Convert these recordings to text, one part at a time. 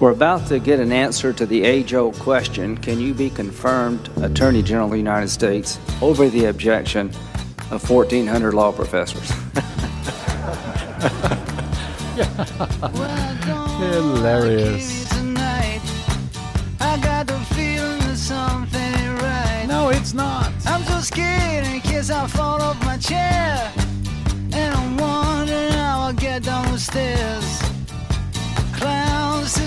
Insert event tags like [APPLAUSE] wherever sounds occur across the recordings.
We're about to get an answer to the age old question Can you be confirmed Attorney General of the United States over the objection of 1,400 law professors? [LAUGHS] Hilarious. No, it's not. I'm so scared in case I fall off my chair. And I'm wondering how I'll get down the stairs.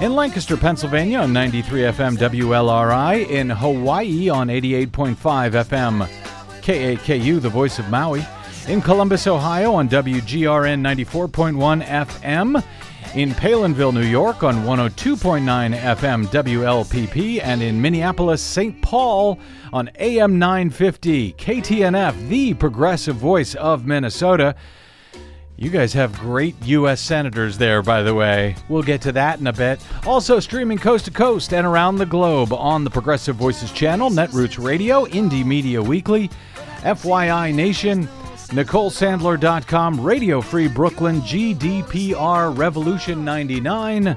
In Lancaster, Pennsylvania on 93 FM WLRI. In Hawaii on 88.5 FM KAKU, the voice of Maui. In Columbus, Ohio on WGRN 94.1 FM. In Palenville, New York on 102.9 FM WLPP. And in Minneapolis, St. Paul on AM 950 KTNF, the progressive voice of Minnesota. You guys have great U.S. senators there, by the way. We'll get to that in a bit. Also, streaming coast to coast and around the globe on the Progressive Voices channel, Netroots Radio, Indie Media Weekly, FYI Nation, NicoleSandler.com, Radio Free Brooklyn, GDPR Revolution 99,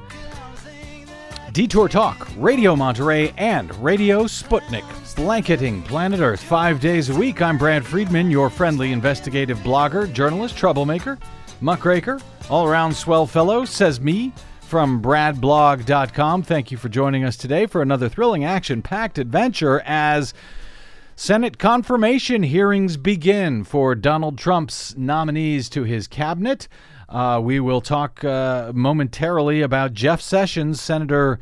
Detour Talk, Radio Monterey, and Radio Sputnik. Blanketing planet Earth five days a week. I'm Brad Friedman, your friendly investigative blogger, journalist, troublemaker, muckraker, all around swell fellow, says me from bradblog.com. Thank you for joining us today for another thrilling action packed adventure as Senate confirmation hearings begin for Donald Trump's nominees to his cabinet. Uh, we will talk uh, momentarily about Jeff Sessions, Senator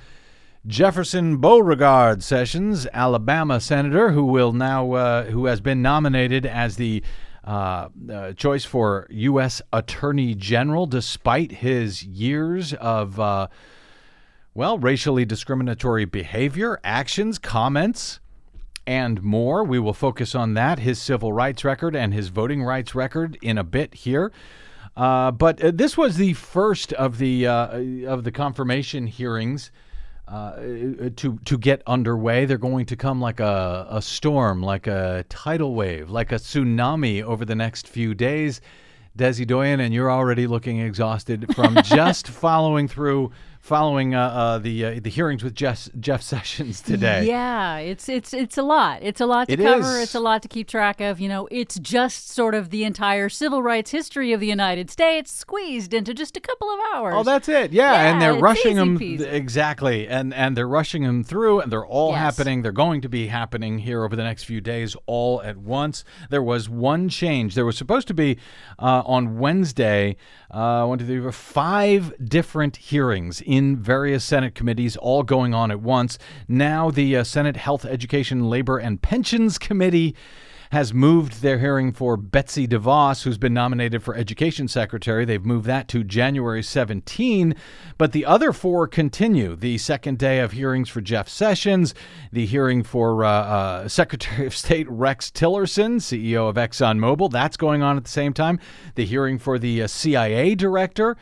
Jefferson Beauregard Sessions, Alabama senator, who will now uh, who has been nominated as the uh, uh, choice for U.S. Attorney General, despite his years of uh, well racially discriminatory behavior, actions, comments and more. We will focus on that, his civil rights record and his voting rights record in a bit here. Uh, but uh, this was the first of the uh, of the confirmation hearings uh, to to get underway. They're going to come like a, a storm, like a tidal wave, like a tsunami over the next few days. Desi Doyen, and you're already looking exhausted from [LAUGHS] just following through following uh, uh, the uh, the hearings with Jeff, Jeff [LAUGHS] Sessions today. Yeah, it's it's it's a lot. It's a lot to It cover. is. It's a lot to keep track of. You know, it's just sort of the entire civil rights history of the United States squeezed into just a couple of hours. Oh, that's it. Yeah, and they're rushing them peasy. exactly, and and they're rushing them through, and they're all Yes. happening. They're going to be happening here over the next few days, all at once. There was one change. There was supposed to be uh, on Wednesday, uh, one, two, three, four, five different hearings in various Senate committees, all going on at once. Now the uh, Senate Health, Education, Labor, and Pensions Committee has moved their hearing for Betsy DeVos, who's been nominated for Education Secretary. They've moved that to January 17. But the other four continue. The second day of hearings for Jeff Sessions, the hearing for uh, uh, Secretary of State Rex Tillerson, CEO of ExxonMobil, that's going on at the same time. The hearing for the uh, CIA director,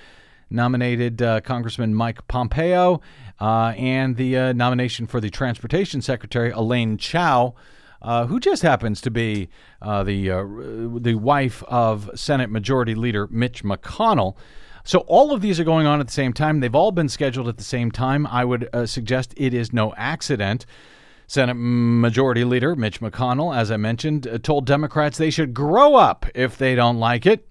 nominated uh, Congressman Mike Pompeo, uh, and the uh, nomination for the Transportation Secretary, Elaine Chao uh, who just happens to be uh, the uh, the wife of Senate Majority Leader Mitch McConnell. So all of these are going on at the same time. They've all been scheduled at the same time. I would uh, suggest it is no accident. Senate Majority Leader Mitch McConnell, as I mentioned, uh, told Democrats they should grow up if they don't like it.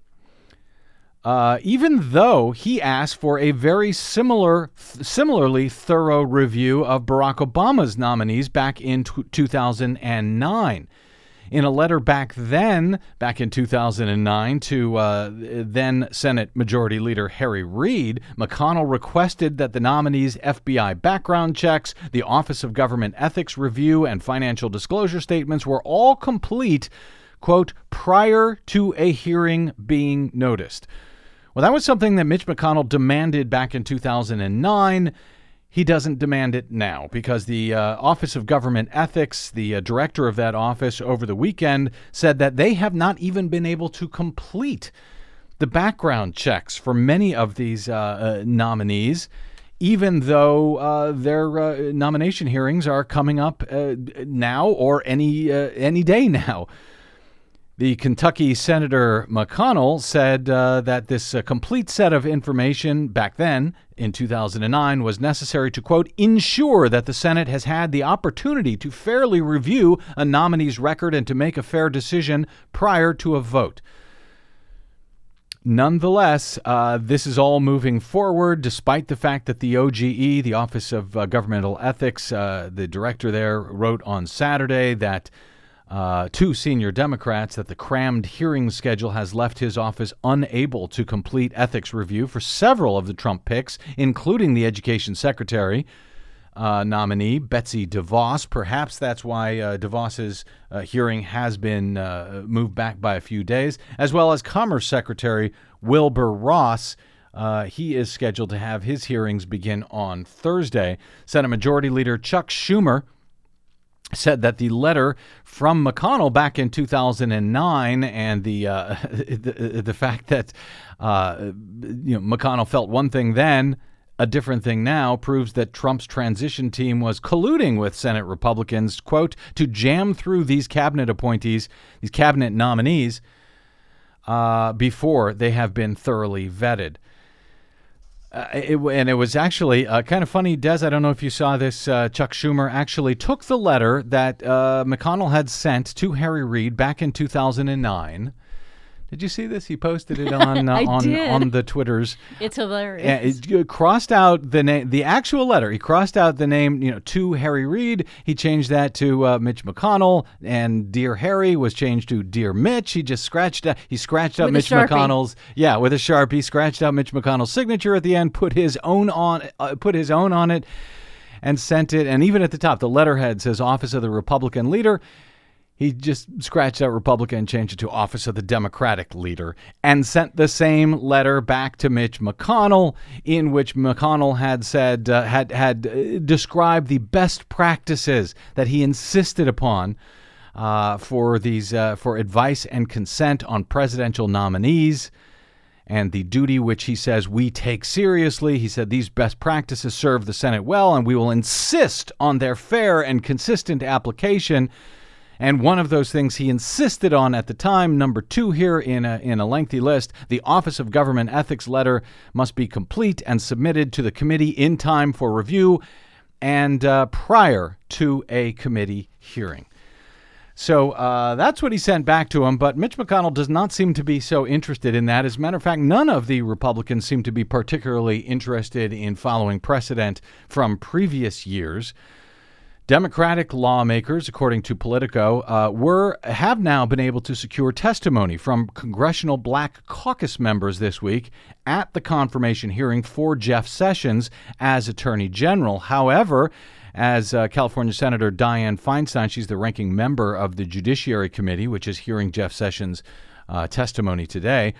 Uh, even though he asked for a very similar, similarly thorough review of Barack Obama's nominees back in t- 2009. In a letter back then, back in 2009, to uh, then Senate Majority Leader Harry Reid, McConnell requested that the nominees' FBI background checks, the Office of Government Ethics review, and financial disclosure statements were all complete, quote, prior to a hearing being noticed. Well, that was something that Mitch McConnell demanded back in 2009. he doesn't demand it now because the uh, Office of Government Ethics, the uh, director of that office over the weekend, said that they have not even been able to complete the background checks for many of these uh, uh nominees, even though uh, their uh, nomination hearings are coming up now or any any day now. The Kentucky Senator McConnell said uh, that this uh, complete set of information back then in 2009 was necessary to, quote, ensure that the Senate has had the opportunity to fairly review a nominee's record and to make a fair decision prior to a vote. Nonetheless, uh, this is all moving forward despite the fact that the OGE, the Office of uh, Governmental Ethics, uh, the director there wrote on Saturday that uh, two senior Democrats that the crammed hearing schedule has left his office unable to complete ethics review for several of the Trump picks, including the education secretary uh, nominee, Betsy DeVos. Perhaps that's why uh, DeVos's uh, hearing has been uh, moved back by a few days, as well as Commerce Secretary Wilbur Ross. Uh, he is scheduled to have his hearings begin on Thursday. Senate Majority Leader Chuck Schumer said that the letter from McConnell back in 2009 and the uh, [LAUGHS] the, the, fact that uh, you know McConnell felt one thing then a different thing now proves that Trump's transition team was colluding with Senate Republicans quote to jam through these cabinet appointees these cabinet nominees uh, before they have been thoroughly vetted uh, it, and it was actually uh, kind of funny, Des. I don't know if you saw this. Uh, Chuck Schumer actually took the letter that uh, McConnell had sent to Harry Reid back in 2009 did you see this? He posted it on [LAUGHS] uh, on did. on the Twitters. It's hilarious. he crossed out the name, the actual letter. He crossed out the name, you know, to Harry Reid. He changed that to uh, Mitch McConnell, and Dear Harry was changed to Dear Mitch. He just scratched out. He scratched out with Mitch McConnell's. Yeah, with a sharpie, scratched out Mitch McConnell's signature at the end. Put his own on. Uh, put his own on it, and sent it. And even at the top, the letterhead says "Office of the Republican Leader." He just scratched out Republican and changed it to Office of the Democratic Leader and sent the same letter back to Mitch McConnell, in which McConnell had said uh, had had uh, described the best practices that he insisted upon uh, for these uh, for advice and consent on presidential nominees. And the duty which he says we take seriously. He said these best practices serve the Senate well, and we will insist on their fair and consistent application and one of those things he insisted on at the time, number two here in a, in a lengthy list, the Office of Government Ethics letter must be complete and submitted to the committee in time for review and uh, prior to a committee hearing. So uh, that's what he sent back to him. But Mitch McConnell does not seem to be so interested in that. As a matter of fact, none of the Republicans seem to be particularly interested in following precedent from previous years. Democratic lawmakers, according to Politico, uh, were have now been able to secure testimony from congressional Black Caucus members this week at the confirmation hearing for Jeff Sessions as Attorney General. However, as uh, California Senator Dianne Feinstein, she's the ranking member of the Judiciary Committee, which is hearing Jeff Sessions' uh, testimony today.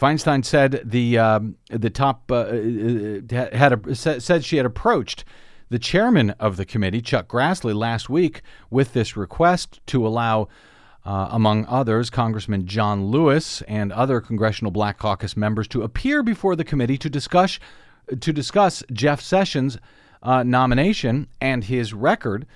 Feinstein said the um, the top uh, uh, had a, said she had approached the chairman of the committee, Chuck Grassley, last week with this request to allow, uh, among others, Congressman John Lewis and other Congressional Black Caucus members to appear before the committee to discuss to discuss Jeff Sessions' uh, nomination and his record.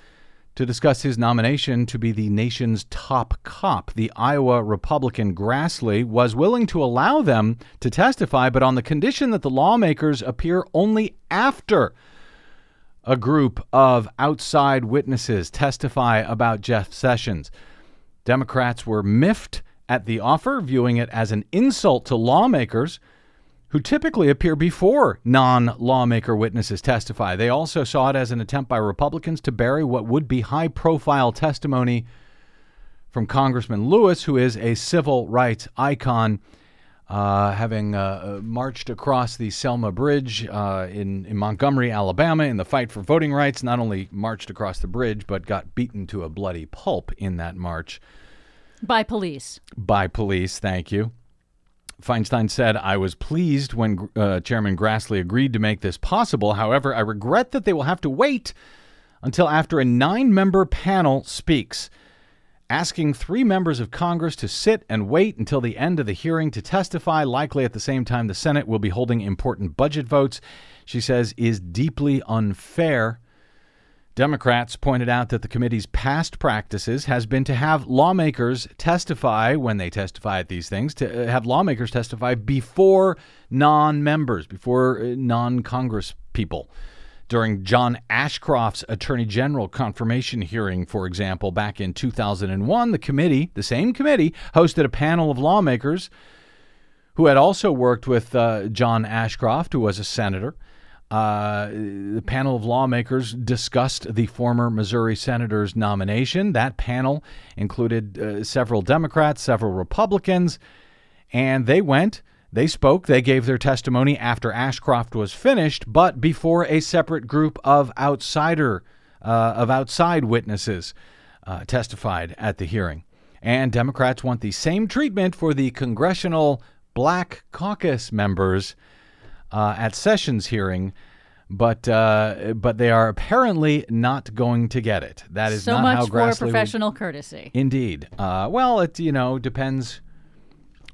To discuss his nomination to be the nation's top cop, the Iowa Republican Grassley was willing to allow them to testify, but on the condition that the lawmakers appear only after a group of outside witnesses testify about Jeff Sessions. Democrats were miffed at the offer, viewing it as an insult to lawmakers who typically appear before non lawmaker witnesses testify. They also saw it as an attempt by Republicans to bury what would be high profile testimony from Congressman Lewis, who is a civil rights icon uh, having uh, uh, marched across the Selma Bridge uh, in, in Montgomery, Alabama, in the fight for voting rights. Not only marched across the bridge, but got beaten to a bloody pulp in that march. By police. By police, thank you. Feinstein said, I was pleased when uh, Chairman Grassley agreed to make this possible. However, I regret that they will have to wait until after a nine member panel speaks, asking three members of Congress to sit and wait until the end of the hearing to testify, likely at the same time the Senate will be holding important budget votes, she says is deeply unfair. Democrats pointed out that the committee's past practices has been to have lawmakers testify when they testify at these things, to uh, have lawmakers testify before non members, before uh, non Congress people. During John Ashcroft's Attorney General confirmation hearing, for example, back in 2001, the committee, the same committee, hosted a panel of lawmakers who had also worked with uh, John Ashcroft, who was a senator. Uh, the panel of lawmakers discussed the former Missouri senator's nomination. That panel included uh, several Democrats, several Republicans, and they went, they spoke, they gave their testimony after Ashcroft was finished, but before a separate group of outsider, uh, of outside witnesses uh, testified at the hearing. And Democrats want the same treatment for the Congressional Black Caucus members uh, at Sessions' hearing, but uh, but they are apparently not going to get it. That is so not much how for Grassley would- professional courtesy. Indeed. Uh, well, it you know depends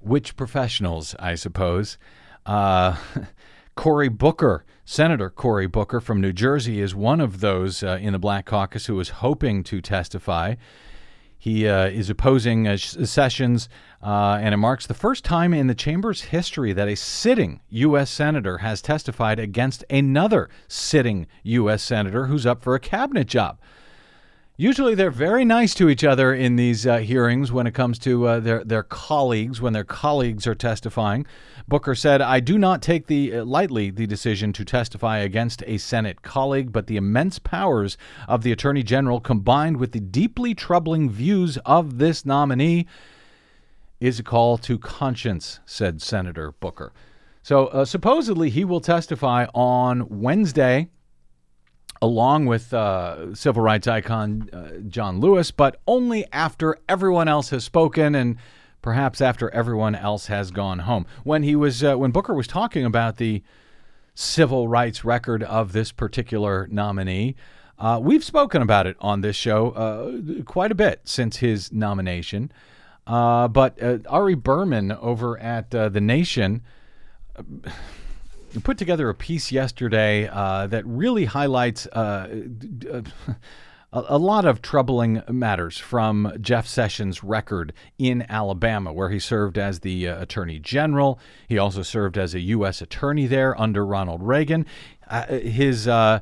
which professionals, I suppose. Uh, [LAUGHS] Cory Booker, Senator Cory Booker from New Jersey, is one of those uh, in the Black Caucus who is hoping to testify. He uh, is opposing uh, Sessions, uh, and it marks the first time in the chamber's history that a sitting U.S. senator has testified against another sitting U.S. senator who's up for a cabinet job. Usually, they're very nice to each other in these uh, hearings when it comes to uh, their their colleagues when their colleagues are testifying. Booker said, "I do not take the uh, lightly the decision to testify against a Senate colleague, but the immense powers of the Attorney General combined with the deeply troubling views of this nominee is a call to conscience," said Senator Booker. So uh, supposedly he will testify on Wednesday along with uh, civil rights icon uh, John Lewis, but only after everyone else has spoken and perhaps after everyone else has gone home. When he was uh, when Booker was talking about the civil rights record of this particular nominee, uh, we've spoken about it on this show uh, quite a bit since his nomination. Uh, but Ari Berman over at The Nation put together a piece yesterday uh, that really highlights uh, [LAUGHS] a, a lot of troubling matters from Jeff Sessions' record in Alabama, where he served as the uh, Attorney General. He also served as a U.S. Attorney there under Ronald Reagan. Uh, his uh,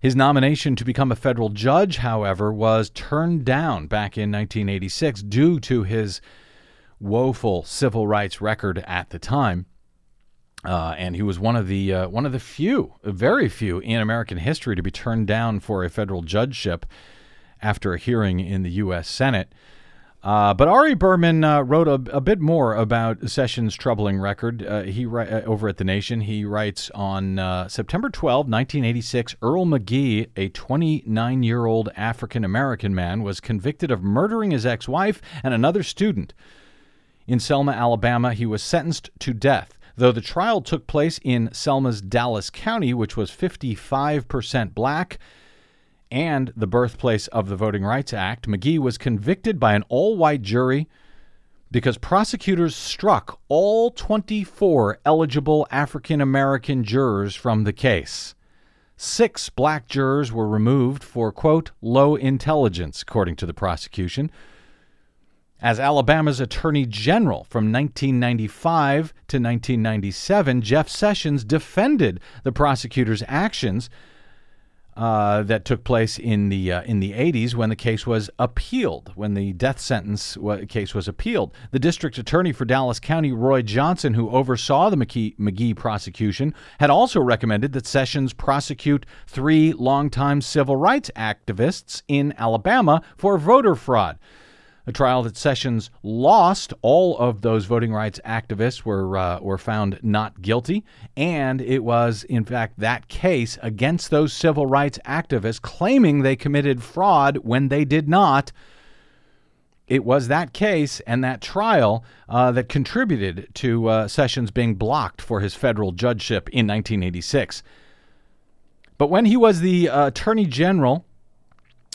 his nomination to become a federal judge, however, was turned down back in 1986 due to his woeful civil rights record at the time. Uh, and he was one of the uh, one of the few, very few in American history to be turned down for a federal judgeship after a hearing in the U.S. Senate. Uh, but Ari Berman uh, wrote a, a, bit more about Sessions' troubling record. Uh, he over at the Nation, he writes on uh, September 12, 1986, Earl McGee, a 29-year-old African American man, was convicted of murdering his ex-wife and another student. In Selma, Alabama, he was sentenced to death. Though the trial took place in Selma's Dallas County, which was 55% black and the birthplace of the Voting Rights Act, McGee was convicted by an all white jury because prosecutors struck all 24 eligible African American jurors from the case. Six black jurors were removed for, quote, low intelligence, according to the prosecution. As Alabama's Attorney General from 1995 to 1997, Jeff Sessions defended the prosecutor's actions uh, that took place in the uh, in the 80s when the case was appealed, when the death sentence w- case was appealed. The district attorney for Dallas County, Roy Johnson, who oversaw the McKee, McGee prosecution, had also recommended that Sessions prosecute three longtime civil rights activists in Alabama for voter fraud a trial that Sessions lost. All of those voting rights activists were uh, were found not guilty, and it was in fact that case against those civil rights activists claiming they committed fraud when they did not it was that case and that trial uh, that contributed to uh, Sessions being blocked for his federal judgeship in 1986. But when he was the uh, Attorney General,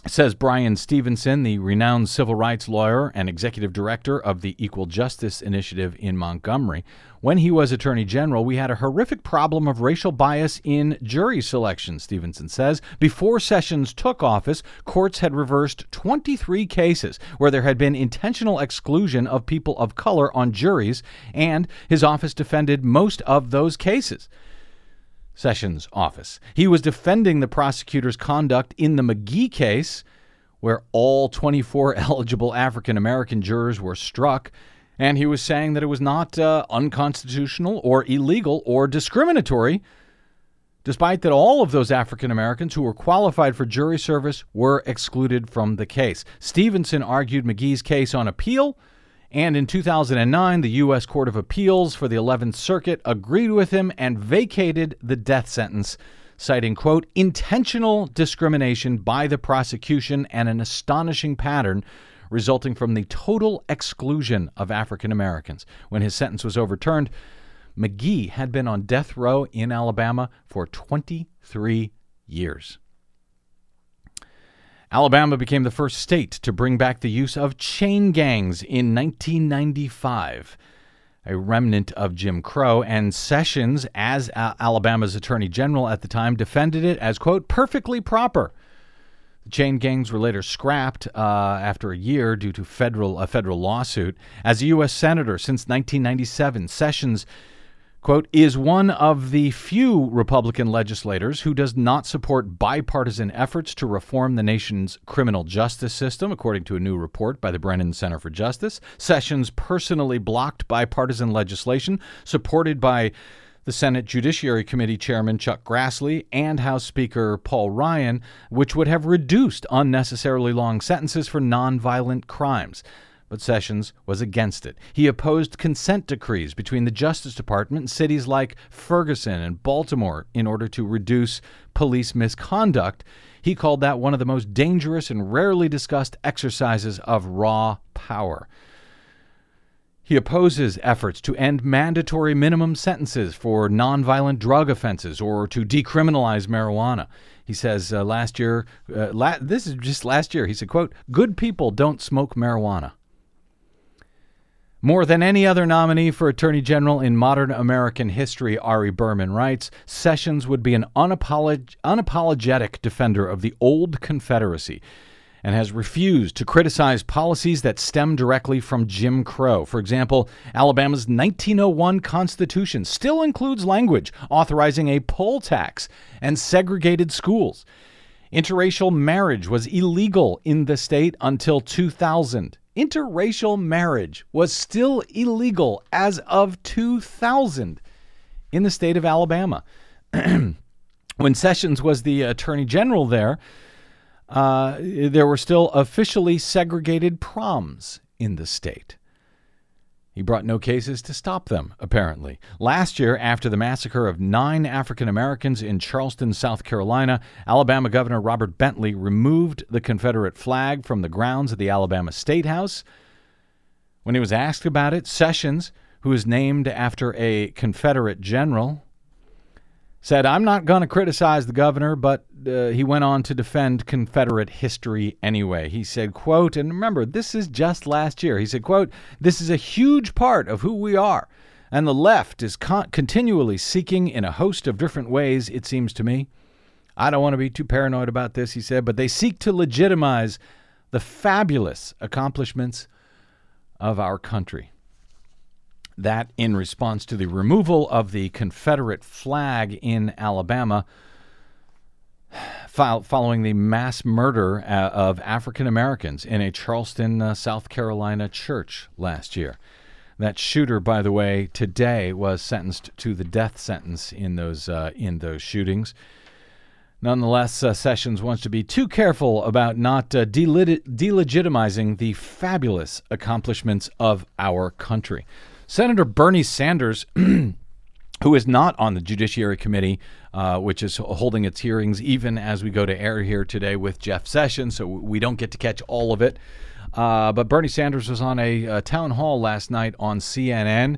says Bryan Stevenson, the renowned civil rights lawyer and executive director of the Equal Justice Initiative in Montgomery. When he was Attorney General, we had a horrific problem of racial bias in jury selection, Stevenson says. Before Sessions took office, courts had reversed 23 cases where there had been intentional exclusion of people of color on juries, and his office defended most of those cases. Sessions' office. He was defending the prosecutor's conduct in the McGee case, where all 24 [LAUGHS] eligible African American jurors were struck, and he was saying that it was not uh, unconstitutional or illegal or discriminatory, despite that all of those African Americans who were qualified for jury service were excluded from the case. Stevenson argued McGee's case on appeal and in 2009, the U.S. Court of Appeals for the 11th Circuit agreed with him and vacated the death sentence, citing, quote, intentional discrimination by the prosecution and an astonishing pattern resulting from the total exclusion of African Americans. When his sentence was overturned, McGee had been on death row in Alabama for 23 years. Alabama became the first state to bring back the use of chain gangs in 1995, a remnant of Jim Crow, and Sessions, as Alabama's attorney general at the time, defended it as, quote, perfectly proper. The chain gangs were later scrapped uh, after a year due to federal a federal lawsuit. As a U.S. senator since 1997, Sessions quote, is one of the few Republican legislators who does not support bipartisan efforts to reform the nation's criminal justice system, according to a new report by the Brennan Center for Justice. Sessions personally blocked bipartisan legislation supported by the Senate Judiciary Committee Chairman Chuck Grassley and House Speaker Paul Ryan, which would have reduced unnecessarily long sentences for nonviolent crimes but Sessions was against it. He opposed consent decrees between the Justice Department and cities like Ferguson and Baltimore in order to reduce police misconduct. He called that one of the most dangerous and rarely discussed exercises of raw power. He opposes efforts to end mandatory minimum sentences for nonviolent drug offenses or to decriminalize marijuana. He says uh, last year, uh, la- this is just last year, he said, quote, good people don't smoke marijuana. More than any other nominee for Attorney General in modern American history, Ari Berman writes, Sessions would be an unapolog- unapologetic defender of the old Confederacy and has refused to criticize policies that stem directly from Jim Crow. For example, Alabama's 1901 Constitution still includes language authorizing a poll tax and segregated schools. Interracial marriage was illegal in the state until 2000 interracial marriage was still illegal as of 2000 in the state of Alabama. [CLEARS THROAT] when Sessions was the attorney general there, uh, there were still officially segregated proms in the state. He brought no cases to stop them, apparently. Last year, after the massacre of nine African Americans in Charleston, South Carolina, Alabama Governor Robert Bentley removed the Confederate flag from the grounds of the Alabama State House. When he was asked about it, Sessions, who is named after a Confederate general, said, I'm not going to criticize the governor, but uh, he went on to defend Confederate history anyway. He said, quote, and remember, this is just last year. He said, quote, this is a huge part of who we are. And the left is con- continually seeking in a host of different ways, it seems to me. I don't want to be too paranoid about this, he said, but they seek to legitimize the fabulous accomplishments of our country that in response to the removal of the Confederate flag in Alabama following the mass murder uh, of African Americans in a Charleston, uh, South Carolina church last year. That shooter, by the way, today was sentenced to the death sentence in those uh, in those shootings. Nonetheless, uh, Sessions wants to be too careful about not uh, delegitimizing the fabulous accomplishments of our country. Senator Bernie Sanders, [CLEARS THROAT] who is not on the Judiciary Committee, uh, which is holding its hearings even as we go to air here today with Jeff Sessions, so we don't get to catch all of it. Uh, but Bernie Sanders was on a, a town hall last night on CNN,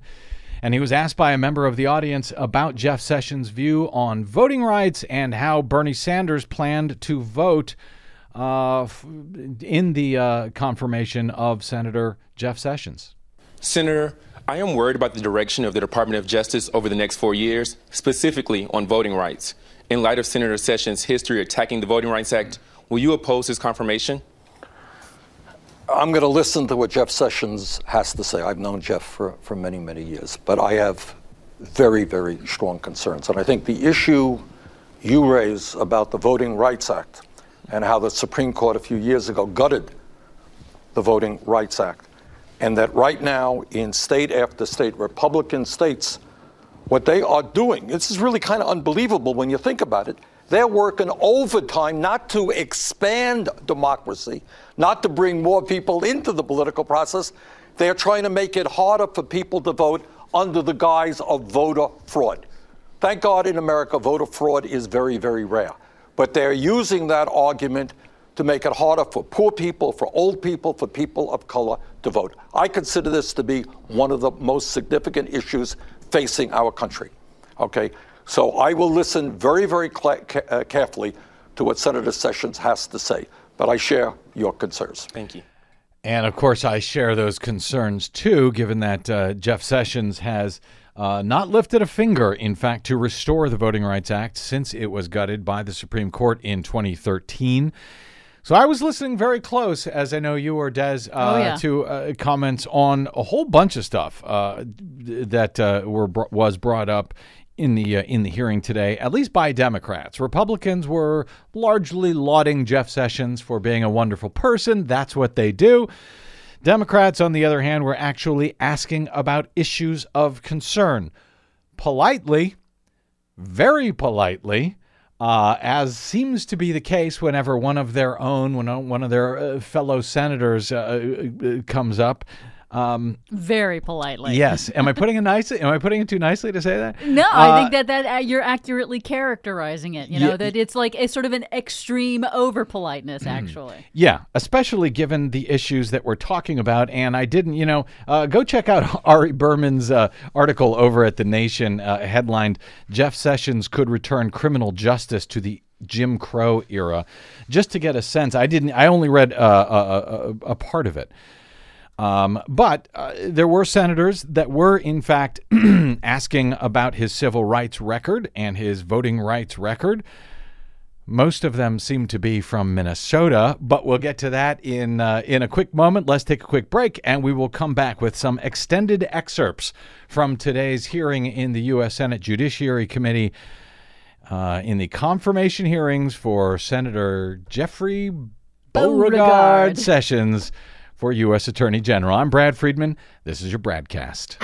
and he was asked by a member of the audience about Jeff Sessions' view on voting rights and how Bernie Sanders planned to vote uh, in the uh, confirmation of Senator Jeff Sessions. Senator, I am worried about the direction of the Department of Justice over the next four years, specifically on voting rights. In light of Senator Sessions' history attacking the Voting Rights Act, will you oppose his confirmation? I'm going to listen to what Jeff Sessions has to say. I've known Jeff for, for many, many years, but I have very, very strong concerns. And I think the issue you raise about the Voting Rights Act and how the Supreme Court a few years ago gutted the Voting Rights Act, and that right now in state after state, Republican states, what they are doing, this is really kind of unbelievable when you think about it. They're working overtime not to expand democracy, not to bring more people into the political process. They're trying to make it harder for people to vote under the guise of voter fraud. Thank God in America, voter fraud is very, very rare. But they're using that argument to make it harder for poor people, for old people, for people of color to vote. I consider this to be one of the most significant issues facing our country. Okay? So I will listen very, very cla- ca- uh, carefully to what Senator Sessions has to say. But I share your concerns. Thank you. And of course, I share those concerns too, given that uh, Jeff Sessions has uh, not lifted a finger, in fact, to restore the Voting Rights Act since it was gutted by the Supreme Court in 2013. So I was listening very close, as I know you or Des, uh, Oh, yeah. to uh, comments on a whole bunch of stuff uh, that uh, were was brought up in the uh, in the hearing today, at least by Democrats. Republicans were largely lauding Jeff Sessions for being a wonderful person. That's what they do. Democrats, on the other hand, were actually asking about issues of concern. Politely, very politely, uh, as seems to be the case whenever one of their own, when one of their uh, fellow senators uh, uh, comes up. Um, Very politely. yes. Am I putting it nicely? Am I putting it too nicely to say that? No, Uh, I think that that uh, you're accurately characterizing it. You know Yeah, that it's like a sort of an extreme over politeness, Hmm. actually. Yeah, especially given the issues that we're talking about. And I didn't, you know, uh, go check out [LAUGHS] Ari Berman's uh, article over at The Nation, uh, headlined Jeff Sessions Could Return Criminal Justice to the Jim Crow Era. Just to get a sense, I didn't, I only read uh, a, a, a part of it. Um, but uh, there were senators that were, in fact, [CLEARS THROAT] asking about his civil rights record and his voting rights record. Most of them seem to be from Minnesota, but we'll get to that in uh, in a quick moment. Let's take a quick break, and we will come back with some extended excerpts from today's hearing in the U.S. Senate Judiciary Committee uh, in the confirmation hearings for Senator Jeffrey Beauregard Beauregard. Sessions for U.S. Attorney General. I'm Brad Friedman. This is your BradCast.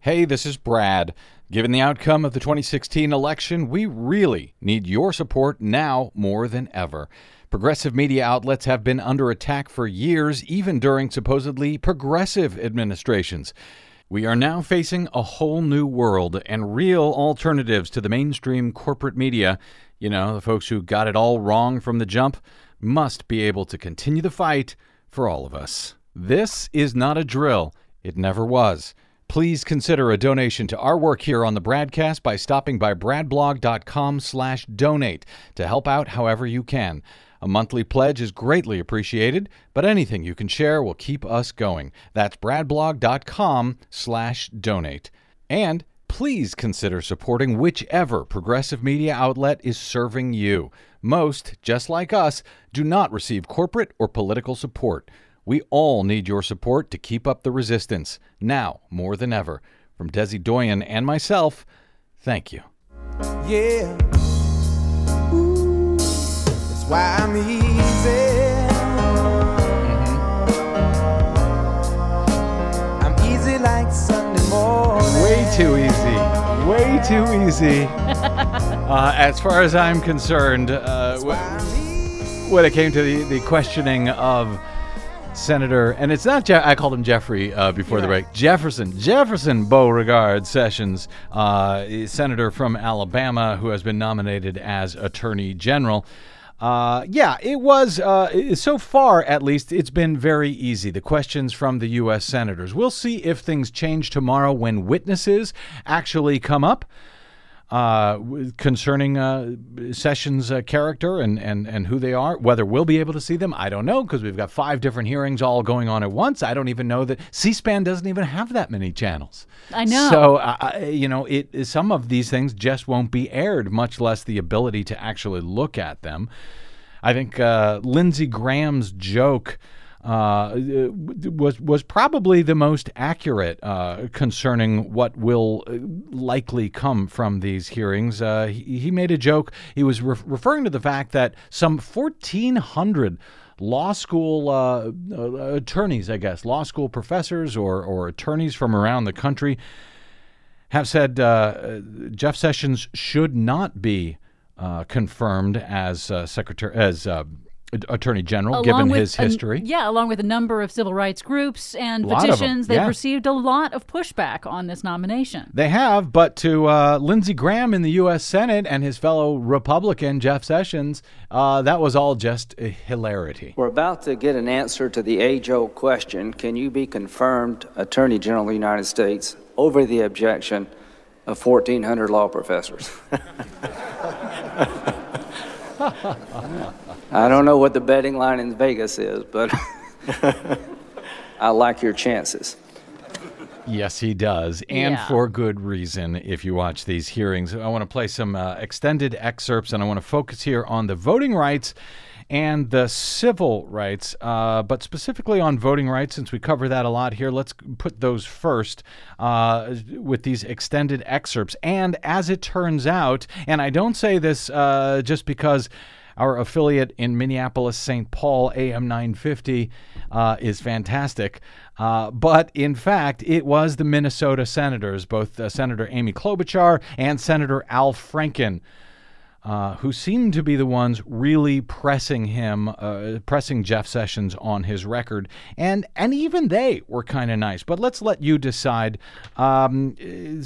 Hey, this is Brad. Given the outcome of the 2016 election, we really need your support now more than ever. Progressive media outlets have been under attack for years, even during supposedly progressive administrations. We are now facing a whole new world and real alternatives to the mainstream corporate media. You know, the folks who got it all wrong from the jump must be able to continue the fight for all of us. This is not a drill, it never was. Please consider a donation to our work here on the BradCast by stopping by bradblog.com slash donate to help out however you can. A monthly pledge is greatly appreciated, but anything you can share will keep us going. That's bradblog.com slash donate. And please consider supporting whichever progressive media outlet is serving you. Most, just like us, do not receive corporate or political support. We all need your support to keep up the resistance, now more than ever. From Desi Doyen and myself, thank you. Yeah. Why I'm easy. I'm easy like Sunday morning. Way too easy. Way too easy. [LAUGHS] uh, as far as I'm concerned, uh, wh- when it came to the, the questioning of Senator, and it's not, Je- I called him Jeffrey uh, before the break, Jefferson, Jefferson Beauregard Sessions, uh, Senator from Alabama, who has been nominated as Attorney General. Uh, yeah, it was, uh, so far at least, it's been very easy. The questions from the U.S. senators. We'll see if things change tomorrow when witnesses actually come up uh, concerning uh, Sessions' uh, character and, and, and who they are. Whether we'll be able to see them, I don't know, because we've got five different hearings all going on at once. I don't even know that C SPAN doesn't even have that many channels. I know. So, uh, you know, it some of these things just won't be aired, much less the ability to actually look at them. I think uh, Lindsey Graham's joke uh, was was probably the most accurate uh, concerning what will uh, likely come from these hearings. Uh, he, he, made a joke. He was re- referring to the fact that some 1,400 law school uh, attorneys, I guess, law school professors or, or attorneys from around the country have said Jeff Sessions should not be confirmed as secretary as Attorney General, along given his history. A, yeah, along with a number of civil rights groups and A lot of petitions, they've yeah. received a lot of pushback on this nomination. They have, but to uh, Lindsey Graham in the U.S. Senate and his fellow Republican Jeff Sessions, uh, that was all just a hilarity. We're about to get an answer to the age old question can you be confirmed Attorney General of the United States over the objection of 1,400 law professors? [LAUGHS] [LAUGHS] I don't know what the betting line in Vegas is, but [LAUGHS] I like your chances. Yes, he does, and Yeah. for good reason. If you watch these hearings, I want to play some uh, extended excerpts, and I want to focus here on the voting rights and the civil rights, uh, but specifically on voting rights, since we cover that a lot here. Let's put those first uh, with these extended excerpts. And as it turns out, and I don't say this uh, just because our affiliate in Minneapolis, St. Paul, AM 950, uh, is fantastic. Uh, but in fact, it was the Minnesota senators, both uh, Senator Amy Klobuchar and Senator Al Franken, uh, who seemed to be the ones really pressing him, uh, pressing Jeff Sessions on his record, and and even they were kind of nice. But let's let you decide. Um,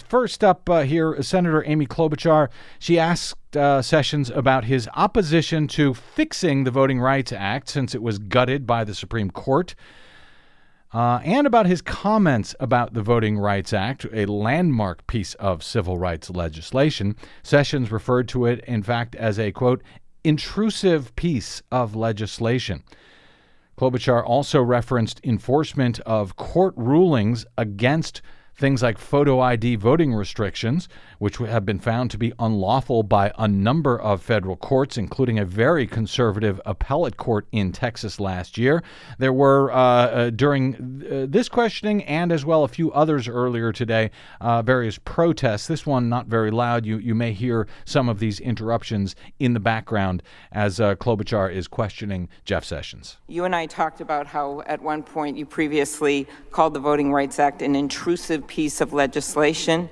first up uh, here, Senator Amy Klobuchar. She asked uh, Sessions about his opposition to fixing the Voting Rights Act since it was gutted by the Supreme Court uh, and about his comments about the Voting Rights Act, a landmark piece of civil rights legislation. Sessions referred to it, in fact, as a quote, intrusive piece of legislation. Klobuchar also referenced enforcement of court rulings against things like photo ID voting restrictions, which have been found to be unlawful by a number of federal courts, including a very conservative appellate court in Texas last year. There were, uh, uh, during uh, this questioning and as well a few others earlier today, uh, various protests. This one not very loud. You, you may hear some of these interruptions in the background as uh, Klobuchar is questioning Jeff Sessions. You and I talked about how at one point you previously called the Voting Rights Act an intrusive piece of legislation.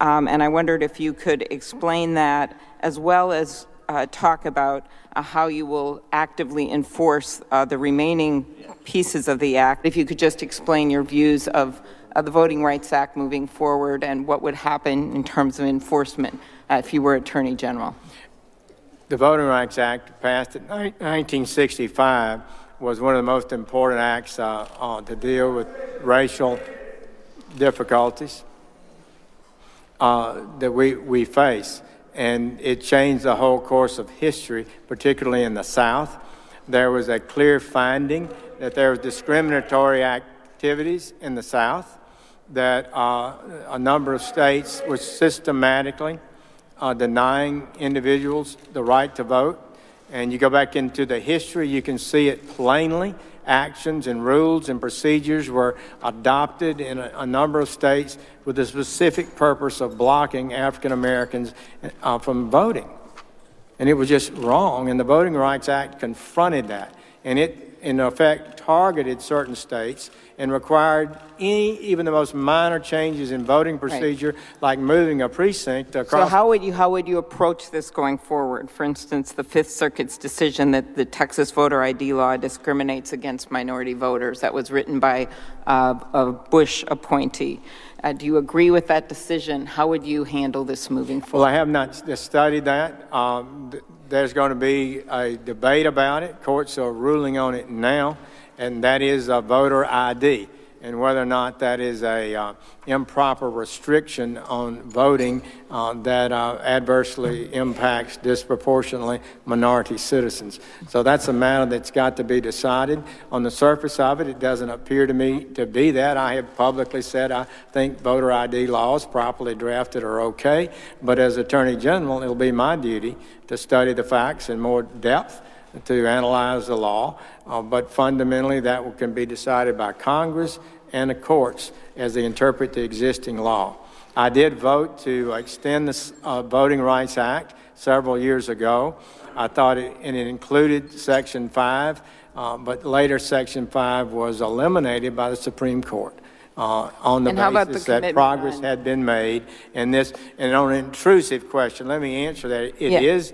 Um, and I wondered if you could explain that as well as uh, talk about uh, how you will actively enforce uh, the remaining pieces of the act. If you could just explain your views of, of the Voting Rights Act moving forward and what would happen in terms of enforcement uh, if you were Attorney General. The Voting Rights Act, passed in 1965, was one of the most important acts uh, uh, to deal with racial difficulties uh, that we, we face. And it changed the whole course of history, particularly in the South. There was a clear finding that there was discriminatory activities in the South, that uh, a number of states were systematically uh, denying individuals the right to vote. And you go back into the history, you can see it plainly. Actions and rules and procedures were adopted in a, a number of states with the specific purpose of blocking African Americans uh, from voting. And it was just wrong, and the Voting Rights Act confronted that. and it, in effect, targeted certain states and required any, even the most minor changes in voting procedure, like moving a precinct So across. how would you, how would you approach this going forward? For instance, the Fifth Circuit's decision that the Texas voter ID law discriminates against minority voters, that was written by uh, a Bush appointee. Uh, Do you agree with that decision? How would you handle this moving forward? Well? I have not s- studied that. Um, th- There's going to be a debate about it. Courts are ruling on it now, and that is a voter ID, and whether or not that is a uh, improper restriction on voting uh, that uh, adversely impacts disproportionately minority citizens. So that's a matter that's got to be decided. On the surface of it, it doesn't appear to me to be that. I have publicly said I think voter ID laws properly drafted are okay, but as Attorney General, it'll be my duty to study the facts in more depth, to analyze the law, uh, but fundamentally that can be decided by Congress and the courts as they interpret the existing law. I did vote to extend the uh, Voting Rights Act several years ago. I thought it, and it included Section 5, uh, but later Section 5 was eliminated by the Supreme Court. Uh, on the And about the basis that progress on- had been made, and this, and on an intrusive question, let me answer that. It Yeah. is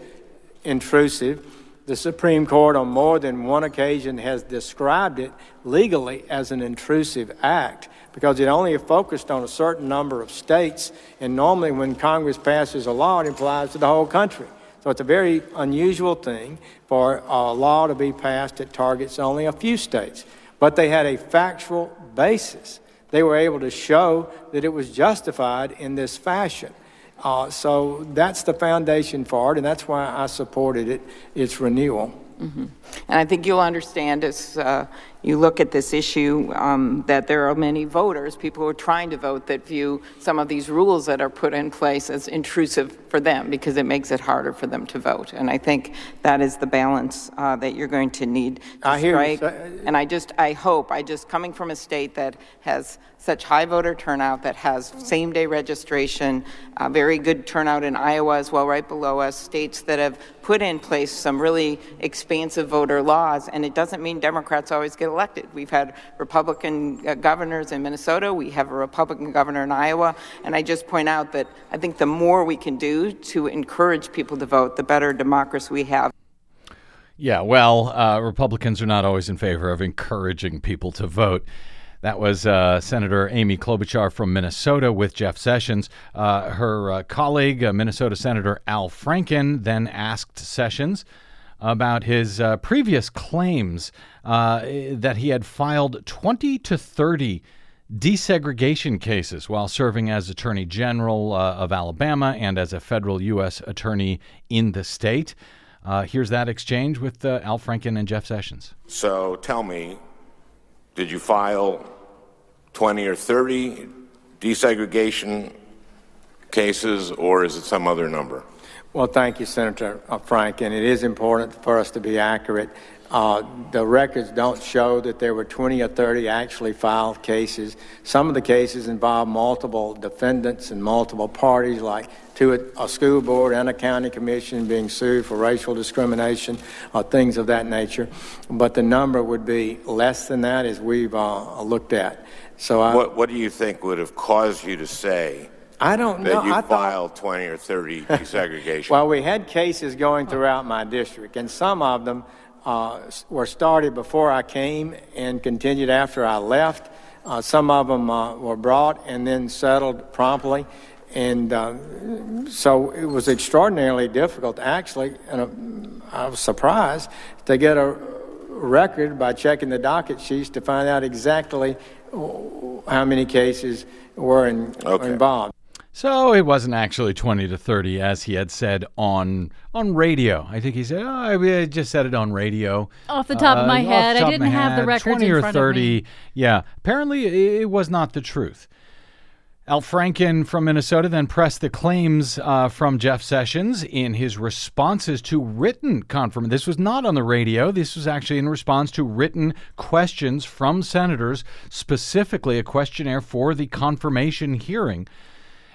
intrusive. The Supreme Court, on more than one occasion, has described it legally as an intrusive act because it only focused on a certain number of states, and normally when Congress passes a law, it applies to the whole country. So it's a very unusual thing for a law to be passed that targets only a few states. But they had a factual basis. They were able to show that it was justified in this fashion. Uh, so that's the foundation for it, and that's why I supported it, its renewal. And I think you'll understand as uh, you look at this issue um, that there are many voters, people who are trying to vote, that view some of these rules that are put in place as intrusive for them because it makes it harder for them to vote. And I think that is the balance uh, that you're going to need to I hear strike. say- And I just, I hope, I just, coming from a state that has such high voter turnout, that has same-day registration, uh, very good turnout in Iowa as well, right below us, states that have put in place some really expansive voter laws, and it doesn't mean Democrats always get elected. We've had Republican uh, governors in Minnesota, we have a Republican governor in Iowa, and I just point out that I think the more we can do to encourage people to vote, the better democracy we have. Yeah, well, uh, Republicans are not always in favor of encouraging people to vote. That was uh, Senator Amy Klobuchar from Minnesota with Jeff Sessions. Uh, her uh, colleague, uh, Minnesota Senator Al Franken, then asked Sessions about his uh, previous claims uh, that he had filed 20 to 30 desegregation cases while serving as Attorney General of Alabama and as a federal U.S. attorney in the state. Here's that exchange with Al Franken and Jeff Sessions. So tell me, did you file 20 or 30 desegregation cases, or is it some other number? Well, thank you, Senator uh, Frank, and it is important for us to be accurate. Uh, the records don't show that there were 20 or 30 actually filed cases. Some of the cases involve multiple defendants and multiple parties, like two, a school board and a county commission being sued for racial discrimination, or things of that nature. But the number would be less than that, as we've uh, looked at. So I, What, what do you think would have caused you to say I don't know. that you I thought- filed 20 or 30 [LAUGHS] desegregation? Well, we had cases going throughout my district, and some of them uh, were started before I came and continued after I left. Uh, some of them uh, were brought and then settled promptly. And uh, so it was extraordinarily difficult, actually, and uh, I was surprised to get a record by checking the docket sheets to find out exactly how many cases were, in, Okay. involved. So it wasn't actually 20 to 30 as he had said on on radio. I think he said, oh, I just said it on radio. Off the top of my Uh, head, I didn't my have the head, records 20 in or front of 30. me. Yeah, apparently it, it was not the truth. Al Franken from Minnesota then pressed the claims uh, from Jeff Sessions in his responses to written confirmation. This was not on the radio. This was actually in response to written questions from senators, specifically a questionnaire for the confirmation hearing.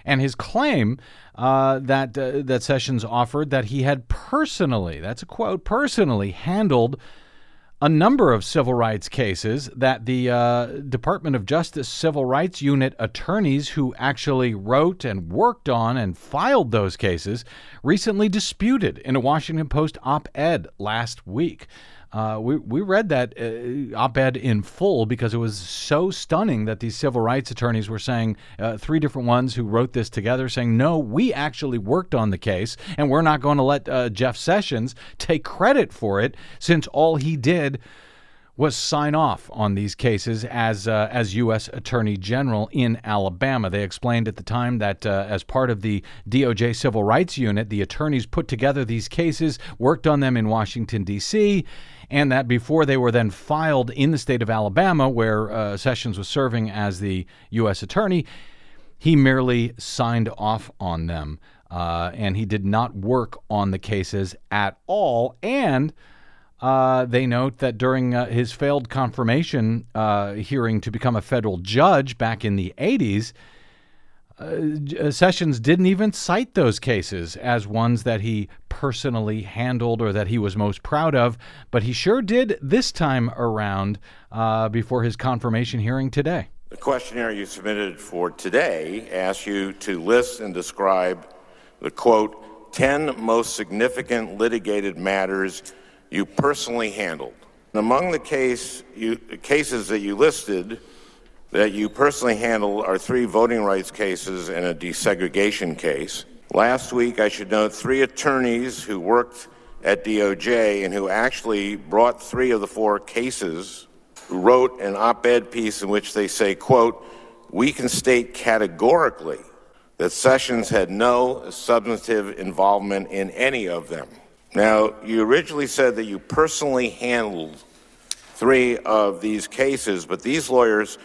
And his claim uh, that uh, that Sessions offered that he had personally, that's a quote, personally handled a number of civil rights cases that the uh, Department of Justice Civil Rights Unit attorneys who actually wrote and worked on and filed those cases recently disputed in a Washington Post op ed last week. Uh, we, we read that uh, op ed in full because it was so stunning that these civil rights attorneys were saying, uh, three different ones who wrote this together, saying, no, we actually worked on the case and we're not going to let uh, Jeff Sessions take credit for it since all he did was sign off on these cases as uh, as U.S. Attorney General in Alabama. They explained at the time that uh, as part of the DOJ Civil Rights Unit, the attorneys put together these cases, worked on them in Washington D.C., and that before they were then filed in the state of Alabama, where uh, Sessions was serving as the U.S. Attorney, he merely signed off on them, uh, and he did not work on the cases at all, and uh, they note that during uh, his failed confirmation uh, hearing to become a federal judge back in the 80s, uh, uh, Sessions didn't even cite those cases as ones that he personally handled or that he was most proud of, but he sure did this time around uh, before his confirmation hearing today. The questionnaire you submitted for today asks you to list and describe the quote, 10 most significant litigated matters you personally handled. Among the case you, cases that you listed that you personally handled are three voting rights cases and a desegregation case. Last week, I should note three attorneys who worked at DOJ and who actually brought three of the four cases wrote an op-ed piece in which they say, quote, we can state categorically that Sessions had no substantive involvement in any of them. Now, you originally said that you personally handled three of these cases, but these lawyers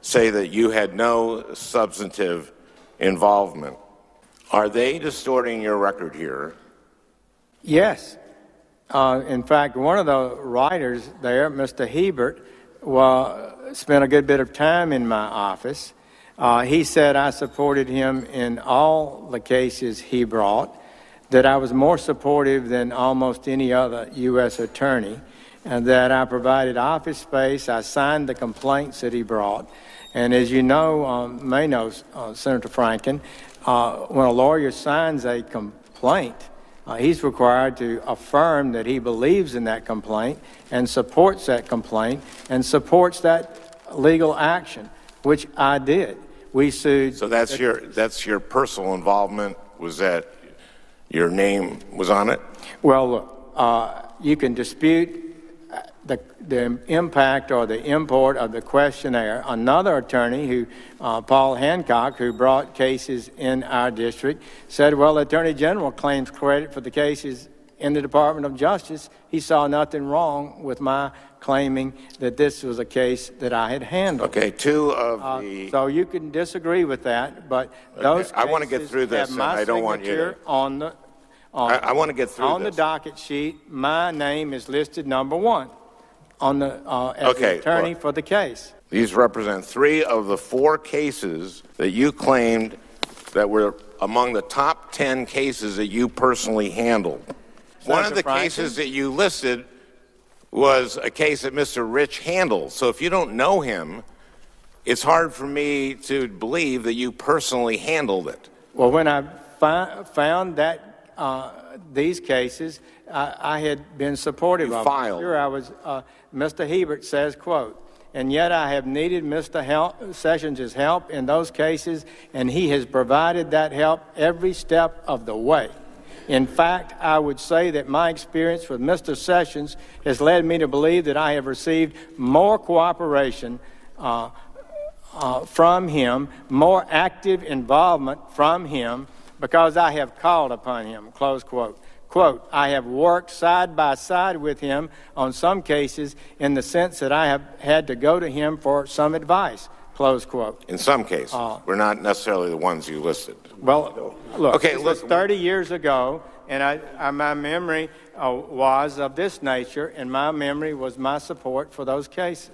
say that you had no substantive involvement. Are they distorting your record here? Yes. Uh, in fact, one of the writers there, Mr. Hebert, well, spent a good bit of time in my office. Uh, he said I supported him in all the cases he brought that I was more supportive than almost any other U.S. attorney, and that I provided office space. I signed the complaints that he brought. And as you know, um, may know, uh, Senator Franken, uh, when a lawyer signs a complaint, uh, he's required to affirm that he believes in that complaint and supports that complaint and supports that legal action, which I did. We sued. So that's your that's your personal involvement. Was that your name was on it? Well, uh, you can dispute uh, the, the impact or the import of the questionnaire. Another attorney, who uh, Paul Hancock, who brought cases in our district, said, "Well, the Attorney General claims credit for the cases in the Department of Justice. He saw nothing wrong with my claiming that this was a case that I had handled." Okay, two of Uh, the. so you can disagree with that, but those I wanna get cases through this, have and my I don't want you to- signature on the. On, I- I wanna get through this. on this. the docket sheet. My name is listed number one on the uh, as Okay, the attorney look. for the case. These represent three of the four cases that you claimed that were among the top 10 cases that you personally handled. One of the Franken? cases that you listed was a case that Mr. Rich handled. So if you don't know him, it's hard for me to believe that you personally handled it. Well, when I fi- found that uh, these cases, I, I had been supportive You of. filed. Sure, I was. Uh, Mr. Hebert says, "quote." And yet I have needed Mr. Help, Sessions' help in those cases, and he has provided that help every step of the way. In fact, I would say that my experience with Mr. Sessions has led me to believe that I have received more cooperation uh, uh, from him, more active involvement from him, because I have called upon him. Close quote. Quote, I have worked side by side with him on some cases in the sense that I have had to go to him for some advice. Close quote. In some cases, Uh, we're not necessarily the ones you listed. Well, look, Okay, this look- 30 years ago, and I, I, my memory uh, was of this nature, and my memory was my support for those cases.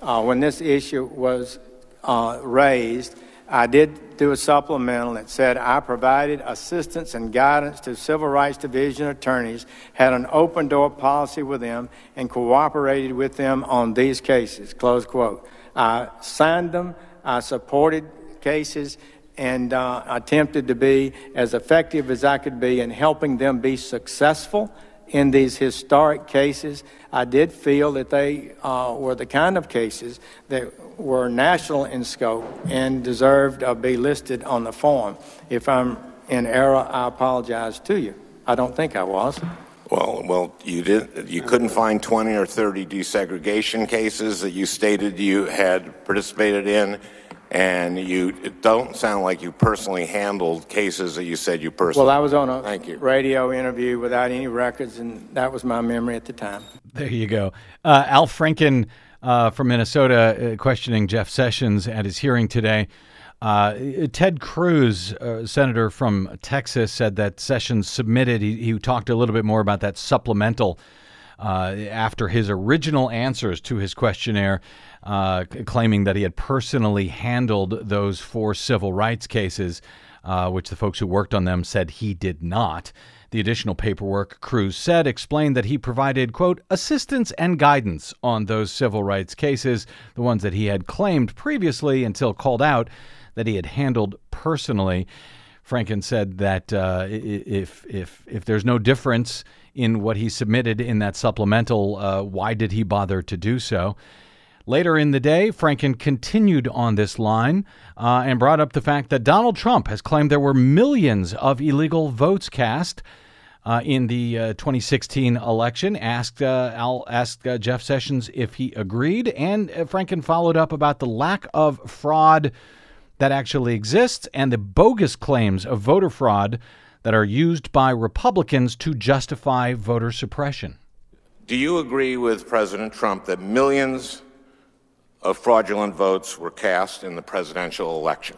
Uh, when this issue was uh, raised, I did do a supplemental that said I provided assistance and guidance to Civil Rights Division attorneys, had an open door policy with them, and cooperated with them on these cases. Close quote. I signed them, I supported cases, and uh, attempted to be as effective as I could be in helping them be successful in these historic cases. I did feel that they uh, were the kind of cases that were national in scope and deserved to be listed on the form. If I'm in error, I apologize to you. I don't think I was. Well, well, you did. You couldn't find 20 or 30 desegregation cases that you stated you had participated in, and you don't sound like you personally handled cases that you said you personally. Well, I was on a Thank you. radio interview without any records, and that was my memory at the time. There you go. Uh, Al Franken uh, from Minnesota uh, questioning Jeff Sessions at his hearing today. Uh, Ted Cruz, uh, senator from Texas, said that Sessions submitted, he, he talked a little bit more about that supplemental uh, after his original answers to his questionnaire, uh, claiming that he had personally handled those four civil rights cases, uh, which the folks who worked on them said he did not. The additional paperwork, Cruz said, explained that he provided, quote, assistance and guidance on those civil rights cases, the ones that he had claimed previously until called out that he had handled personally. Franken said that uh, if if if there's no difference in what he submitted in that supplemental, uh, why did he bother to do so? Later in the day, Franken continued on this line uh, and brought up the fact that Donald Trump has claimed there were millions of illegal votes cast uh, in the uh, 2016 election. Asked uh, Al asked uh, Jeff Sessions if he agreed, and uh, Franken followed up about the lack of fraud that actually exists and the bogus claims of voter fraud that are used by Republicans to justify voter suppression. Do you agree with President Trump that millions of fraudulent votes were cast in the presidential election?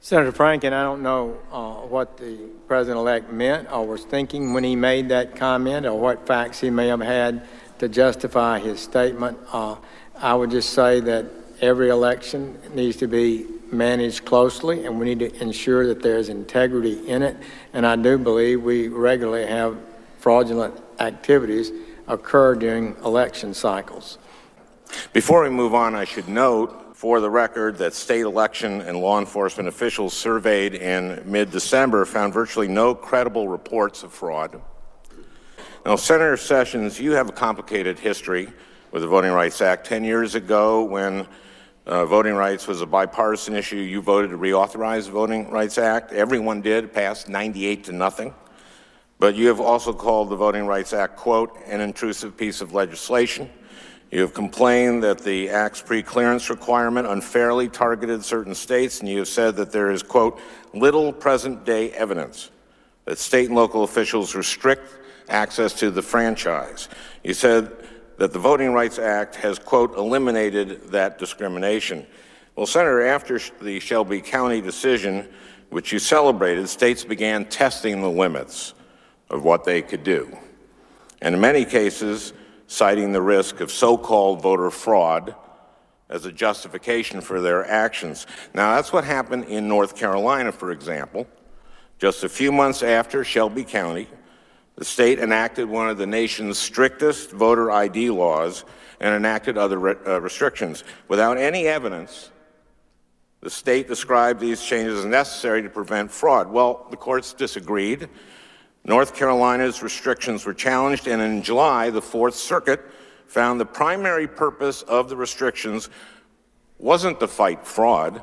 Senator Franken, I don't know uh, what the president-elect meant or was thinking when he made that comment or what facts he may have had to justify his statement. Uh, I would just say that every election needs to be managed closely and we need to ensure that there's integrity in it. And I do believe we regularly have fraudulent activities occur during election cycles. Before we move on, I should note for the record that state election and law enforcement officials surveyed in mid December found virtually no credible reports of fraud. Now, Senator Sessions, you have a complicated history with the Voting Rights Act. Ten years ago, when uh, voting rights was a bipartisan issue, you voted to reauthorize the Voting Rights Act. Everyone did, passed 98 to nothing. But you have also called the Voting Rights Act, quote, an intrusive piece of legislation. You have complained that the Act's pre-clearance requirement unfairly targeted certain states, and you have said that there is, quote, little present-day evidence that state and local officials restrict access to the franchise. You said that the Voting Rights Act has, quote, eliminated that discrimination. Well, Senator, after the Shelby County decision, which you celebrated, states began testing the limits of what they could do. And in many cases, citing the risk of so called voter fraud as a justification for their actions. Now, that's what happened in North Carolina, for example. Just a few months after Shelby County, the state enacted one of the nation's strictest voter ID laws and enacted other re- uh, restrictions. Without any evidence, the state described these changes as necessary to prevent fraud. Well, the courts disagreed. North Carolina's restrictions were challenged, and in July, the Fourth Circuit found the primary purpose of the restrictions wasn't to fight fraud,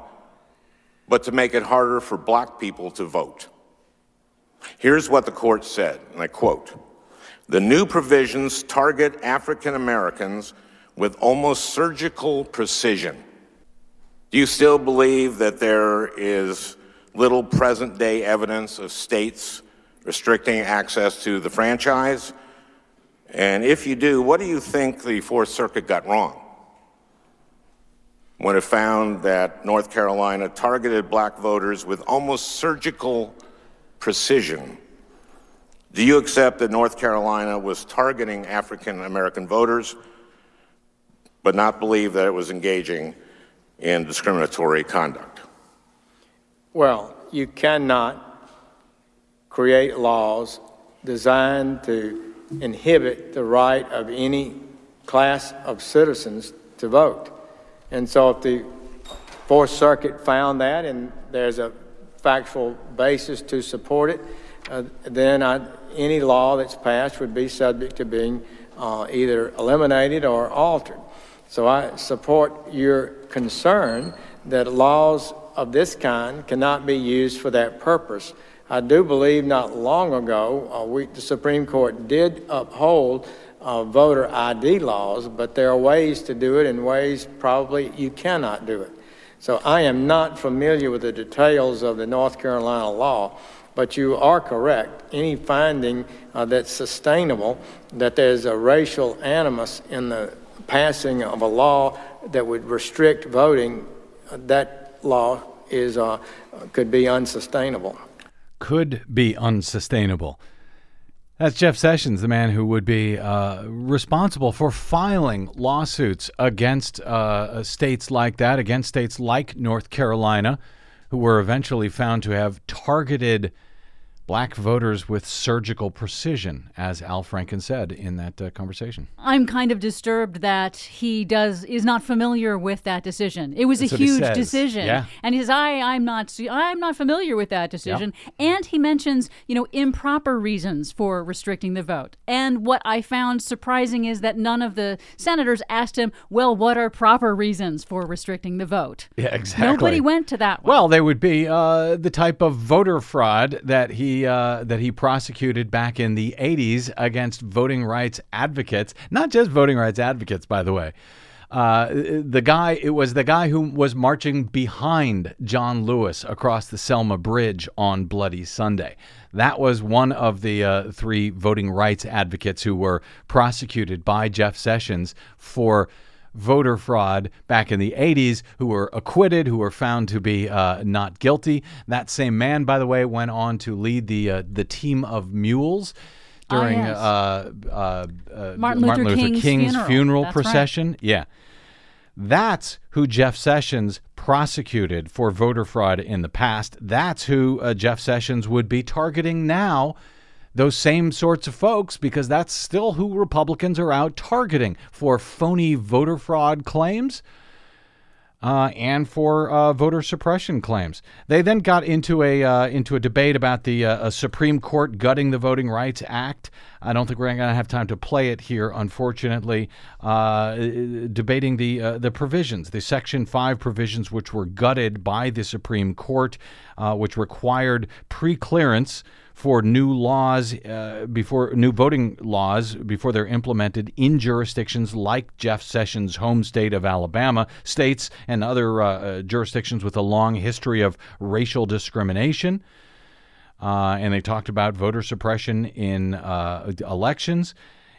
but to make it harder for black people to vote. Here's what the court said, and I quote The new provisions target African Americans with almost surgical precision. Do you still believe that there is little present day evidence of states restricting access to the franchise? And if you do, what do you think the Fourth Circuit got wrong when it found that North Carolina targeted black voters with almost surgical precision? Do you accept that North Carolina was targeting African American voters, but not believe that it was engaging in discriminatory conduct? Well, you cannot create laws designed to inhibit the right of any class of citizens to vote. And so if the Fourth Circuit found that and there's a factual basis to support it, uh, then I, any law that's passed would be subject to being uh, either eliminated or altered. So I support your concern that laws of this kind cannot be used for that purpose. I do believe not long ago, uh, we, the Supreme Court did uphold uh, voter ID laws, but there are ways to do it and ways probably you cannot do it. So I am not familiar with the details of the North Carolina law, but you are correct. Any finding uh, that's sustainable, that there's a racial animus in the passing of a law that would restrict voting, uh, that law is, uh, could be unsustainable. Could be unsustainable. That's Jeff Sessions, the man who would be uh, responsible for filing lawsuits against uh, states like that, against states like North Carolina, who were eventually found to have targeted black voters with surgical precision, as Al Franken said in that uh, conversation. I'm kind of disturbed that he does is not familiar with that decision. It was That's a huge decision, Yeah. and he says, "I I'm not I'm not familiar with that decision." And he mentions you know improper reasons for restricting the vote. And what I found surprising is that none of the senators asked him, "Well, what are proper reasons for restricting the vote?" Yeah, exactly. Nobody went to that one. Well, they would be uh, the type of voter fraud that he uh, that he prosecuted back in the '80s against voting rights advocates. Not just voting rights advocates, by the way. Uh, the guy, it was the guy who was marching behind John Lewis across the Selma Bridge on Bloody Sunday. That was one of the uh, three voting rights advocates who were prosecuted by Jeff Sessions for voter fraud back in the 80s who were acquitted, who were found to be uh, not guilty. That same man, by the way, went on to lead the uh, the team of mules Ah, during yes. uh, uh, uh, Martin Luther King's funeral. That's right. procession. Yeah. That's who Jeff Sessions prosecuted for voter fraud in the past. That's who uh, Jeff Sessions would be targeting now. Those same sorts of folks, because that's still who Republicans are out targeting for phony voter fraud claims uh, and for uh, voter suppression claims. They then got into a uh, into a debate about the uh, Supreme Court gutting the Voting Rights Act. I don't think we're going to have time to play it here, unfortunately. Uh, debating the uh, the provisions, the Section Five provisions, which were gutted by the Supreme Court, which required pre-clearance for new laws uh, before new voting laws before they're implemented in jurisdictions like Jeff Sessions' home state of Alabama, states and other uh, uh, jurisdictions with a long history of racial discrimination. Uh, and they talked about voter suppression in uh, elections.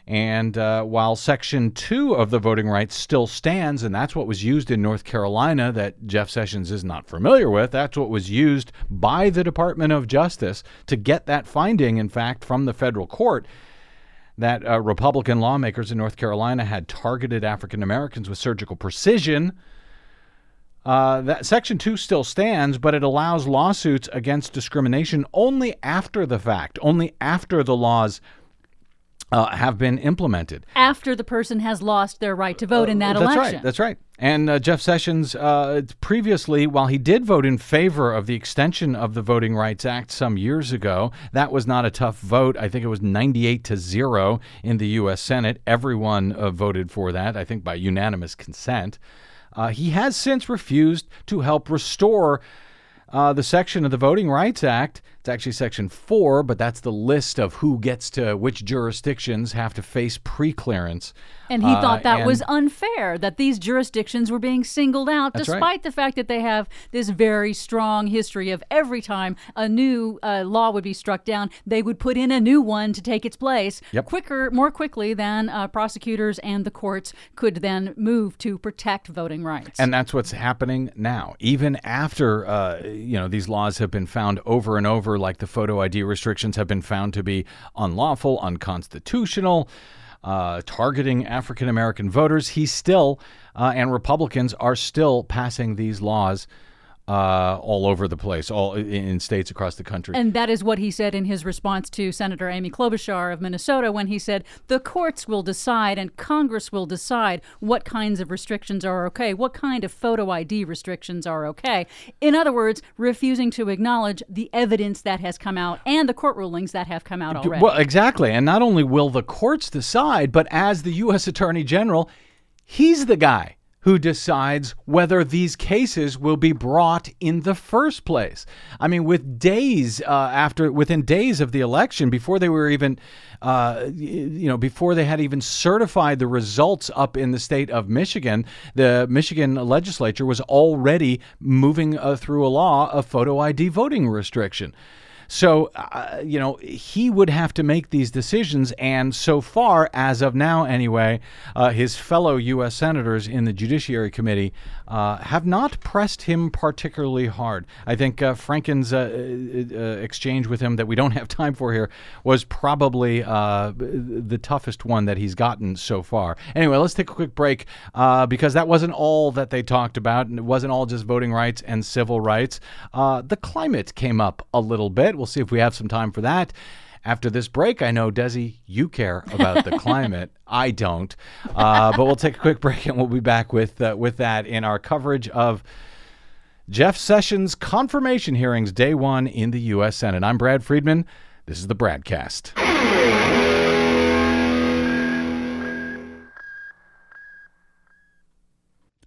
And uh, while Section 2 of the voting rights still stands, and that's what was used in North Carolina that Jeff Sessions is not familiar with, that's what was used by the Department of Justice to get that finding, in fact, from the federal court that uh, Republican lawmakers in North Carolina had targeted African Americans with surgical precision. Uh, that Section 2 still stands, but it allows lawsuits against discrimination only after the fact, only after the laws uh, have been implemented. After the person has lost their right to vote in that Uh, that's election. right. That's right. And uh, Jeff Sessions, uh, previously, while he did vote in favor of the extension of the Voting Rights Act some years ago, that was not a tough vote. I think it was 98 to zero in the U.S. Senate. Everyone uh, voted for that, I think by unanimous consent. Uh, he has since refused to help restore uh, the section of the Voting Rights Act. It's actually Section 4, but that's the list of who gets to, which jurisdictions have to face preclearance. And he Uh, thought that was unfair that these jurisdictions were being singled out, despite right. the fact that they have this very strong history of every time a new uh, law would be struck down, they would put in a new one to take its place Yep. quicker, more quickly than uh, prosecutors and the courts could then move to protect voting rights. And that's what's happening now. Even after uh, you know these laws have been found over and over, like the photo ID restrictions have been found to be unlawful, unconstitutional, uh, targeting African American voters, he still uh, and Republicans are still passing these laws uh, all over the place, all in, in states across the country. And that is what he said in his response to Senator Amy Klobuchar of Minnesota when he said the courts will decide and Congress will decide what kinds of restrictions are okay, what kind of photo ID restrictions are okay. In other words, refusing to acknowledge the evidence that has come out and the court rulings that have come out already. Well, exactly. And not only will the courts decide, but as the U.S. Attorney General, he's the guy who decides whether these cases will be brought in the first place. I mean, with days uh, after, within days of the election, before they were even, uh, you know, before they had even certified the results up in the state of Michigan, the Michigan legislature was already moving uh, through a law of photo ID voting restriction. So, uh, you know, he would have to make these decisions. And so far, as of now anyway, uh, his fellow U.S. senators in the Judiciary Committee uh, have not pressed him particularly hard. I think uh, Franken's uh, uh, exchange with him that we don't have [LAUGHS] time for here was probably the toughest one that he's gotten so far. Anyway, let's take a quick break because that wasn't all that they talked about, and it wasn't all just voting rights and civil rights. the climate came up a little bit. We'll see if we have some time for that. After this break, I know, Desi, you care about the climate. [LAUGHS] I don't. Uh, but we'll take a quick break and we'll be back with, uh, with that in our coverage of Jeff Sessions' confirmation hearings, day one in the U.S. Senate. I'm Brad Friedman. This is the BradCast.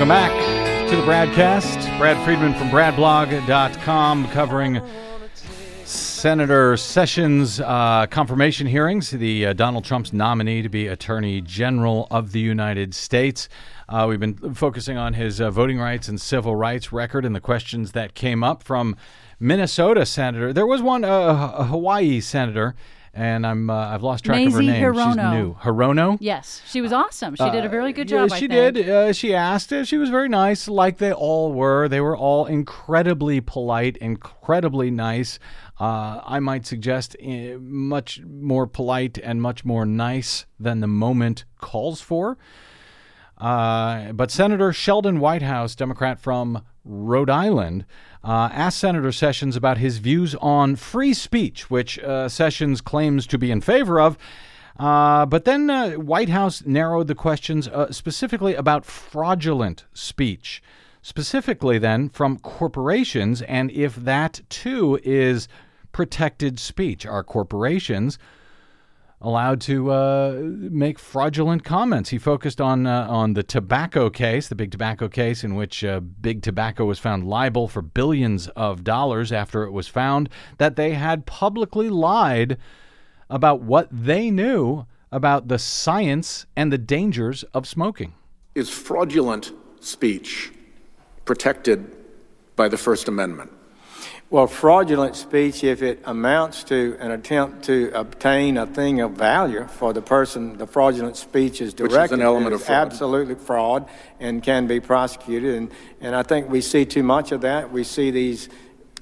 Welcome back to the BradCast. Brad Friedman from BradBlog.com covering Senator Sessions' uh, confirmation hearings, the uh, Donald Trump's nominee to be Attorney General of the United States. Uh, we've been focusing on his uh, voting rights and civil rights record and the questions that came up from Minnesota Senator. There was one, uh, Hawaii Senator and I'm uh, I've lost track Mazie of her name. Hirono. She's new. Hirono. Yes, she was awesome. She did a very good Uh, job. she I think. did. Uh, she asked. Uh, she was very nice, like they all were. They were all incredibly polite, incredibly nice. Uh, I might suggest uh, much more polite and much more nice than the moment calls for. Uh, but Senator Sheldon Whitehouse, Democrat from Rhode Island, uh, asked Senator Sessions about his views on free speech, which uh, Sessions claims to be in favor of. Uh, but then uh, Whitehouse narrowed the questions uh, specifically about fraudulent speech, specifically then from corporations, and if that too is protected speech. Are corporations allowed to uh, make fraudulent comments. He focused on uh, on the tobacco case, the big tobacco case, in which uh, Big Tobacco was found liable for billions of dollars after it was found that they had publicly lied about what they knew about the science and the dangers of smoking. Is fraudulent speech protected by the First Amendment? Well, fraudulent speech, if it amounts to an attempt to obtain a thing of value for the person the fraudulent speech is directed, Which is an element to, of is fraud. absolutely fraud and can be prosecuted. And, and I think we see too much of that. We see these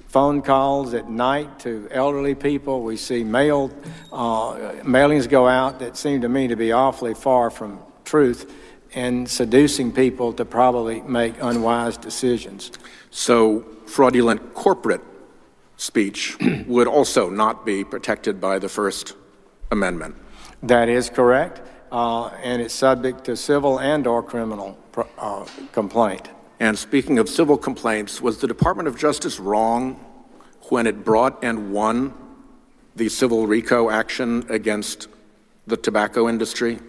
phone calls at night to elderly people. We see mail uh, mailings go out that seem to me to be awfully far from truth and seducing people to probably make unwise decisions. So, fraudulent corporate speech would also not be protected by the First Amendment. That is correct, uh, and it's subject to civil and/or criminal pro- uh, complaint. And speaking of civil complaints, was the Department of Justice wrong when it brought and won the civil RICO action against the tobacco industry?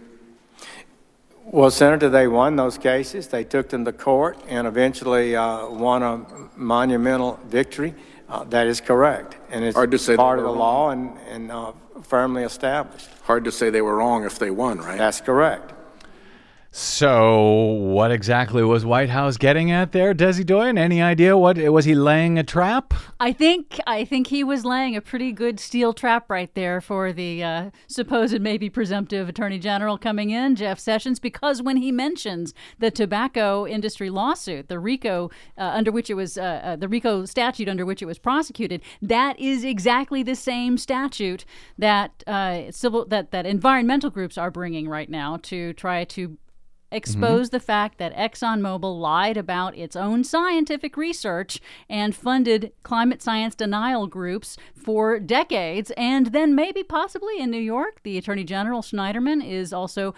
Well, Senator, they won those cases. They took them to court and eventually uh, won a monumental victory. Uh, that is correct, and it's Hard to say part of were the law and, and uh, firmly established. Hard to say they were wrong if they won, right? That's correct. So, what exactly was Whitehouse getting at there, Desi Doyen? Any idea what was he laying a trap? I think I think he was laying a pretty good steel trap right there for the uh, supposed maybe presumptive Attorney General coming in, Jeff Sessions, because when he mentions the tobacco industry lawsuit, the RICO uh, under which it was uh, uh the RICO statute under which it was prosecuted, that is exactly the same statute that uh, civil that that environmental groups are bringing right now to try to expose mm-hmm. the fact that ExxonMobil lied about its own scientific research and funded climate science denial groups for decades. And then, maybe possibly in New York, the Attorney General Schneiderman is also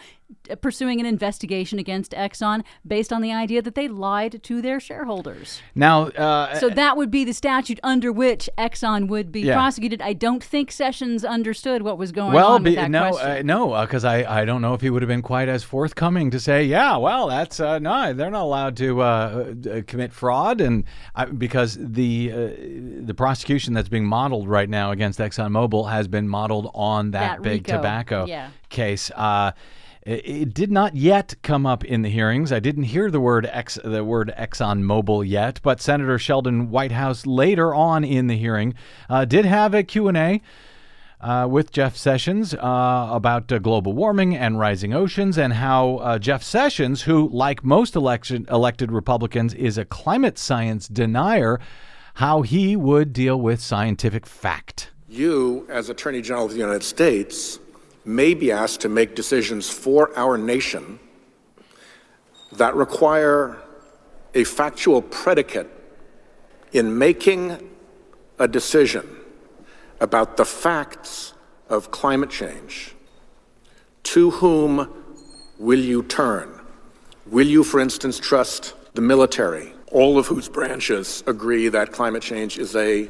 pursuing an investigation against Exxon based on the idea that they lied to their shareholders. Now, uh, so that would be the statute under which Exxon would be yeah. prosecuted. I don't think Sessions understood what was going well, on that no, question. Uh, no, because uh, I, I don't know if he would have been quite as forthcoming to say, yeah, well, that's uh, no, they're not allowed to uh, uh, commit fraud, and because the the prosecution that's being modeled right now against ExxonMobil has been modeled on that, that big RICO. tobacco yeah. case. It did not yet come up in the hearings. I didn't hear the word Ex, the word ExxonMobil yet, but Senator Sheldon Whitehouse later on in the hearing uh, did have a Q&A uh, with Jeff Sessions uh, about uh, global warming and rising oceans, and how uh, Jeff Sessions, who, like most election, elected Republicans, is a climate science denier, how he would deal with scientific fact. You, as Attorney General of the United States, may be asked to make decisions for our nation that require a factual predicate in making a decision about the facts of climate change. To whom will you turn? Will you, for instance, trust the military, all of whose branches agree that climate change is a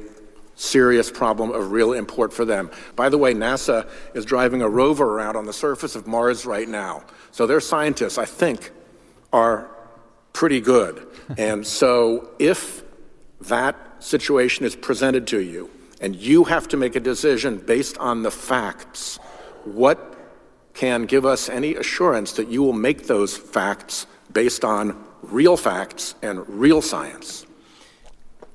serious problem of real import for them. By the way, NASA is driving a rover around on the surface of Mars right now. So their scientists, I think, are pretty good. [LAUGHS] and so if that situation is presented to you and you have to make a decision based on the facts, what can give us any assurance that you will make those facts based on real facts and real science?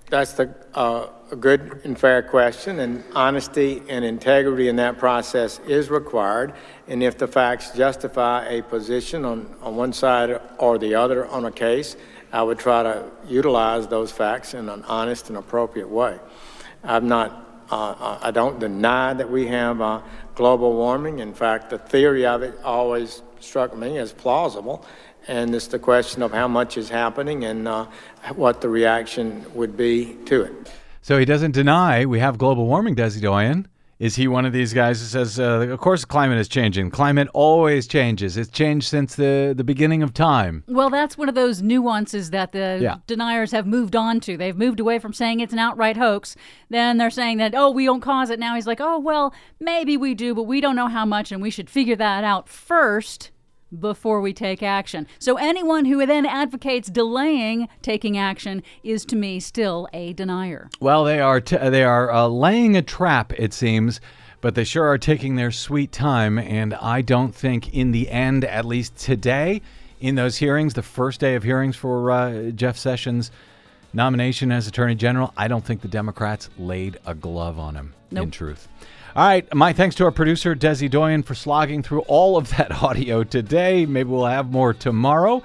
That's the uh, a good and fair question, and honesty and integrity in that process is required. And if the facts justify a position on, on one side or the other on a case, I would try to utilize those facts in an honest and appropriate way. I'm not, uh, I don't deny that we have uh, global warming. In fact, the theory of it always struck me as plausible and it's the question of how much is happening and uh, what the reaction would be to it. So he doesn't deny we have global warming, does he, Doyen? Is he one of these guys who says, uh, of course, climate is changing? Climate always changes. It's changed since the, the beginning of time. Well, that's one of those nuances that the yeah. deniers have moved on to. They've moved away from saying it's an outright hoax. Then they're saying that, oh, we don't cause it. Now he's like, oh, well, maybe we do, but we don't know how much, and we should figure that out first before we take action. So anyone who then advocates delaying taking action is to me still a denier. Well, they are t- they are uh, laying a trap it seems, but they sure are taking their sweet time and I don't think in the end at least today in those hearings, the first day of hearings for uh, Jeff Sessions nomination as Attorney General, I don't think the Democrats laid a glove on him nope. in truth. All right. My thanks to our producer, Desi Doyen, for slogging through all of that [LAUGHS] audio today. Maybe we'll have more tomorrow.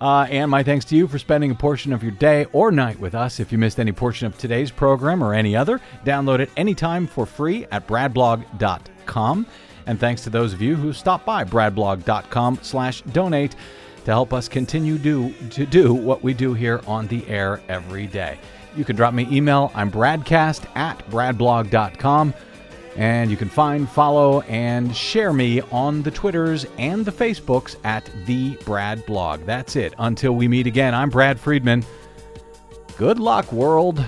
Uh, and my thanks to you for spending a portion of your day or night with us. If you missed any portion of today's program or any other, download it anytime for free at bradblog.com. And thanks to those of you who stopped by bradblog.com slash donate to help us continue do, to do what we do here on the air every day. You can drop me email. I'm bradcast at bradblog.com. And you can find, follow, and share me on the Twitters and the Facebooks at The Brad Blog. That's it. Until we meet again, I'm Brad Friedman. Good luck, world.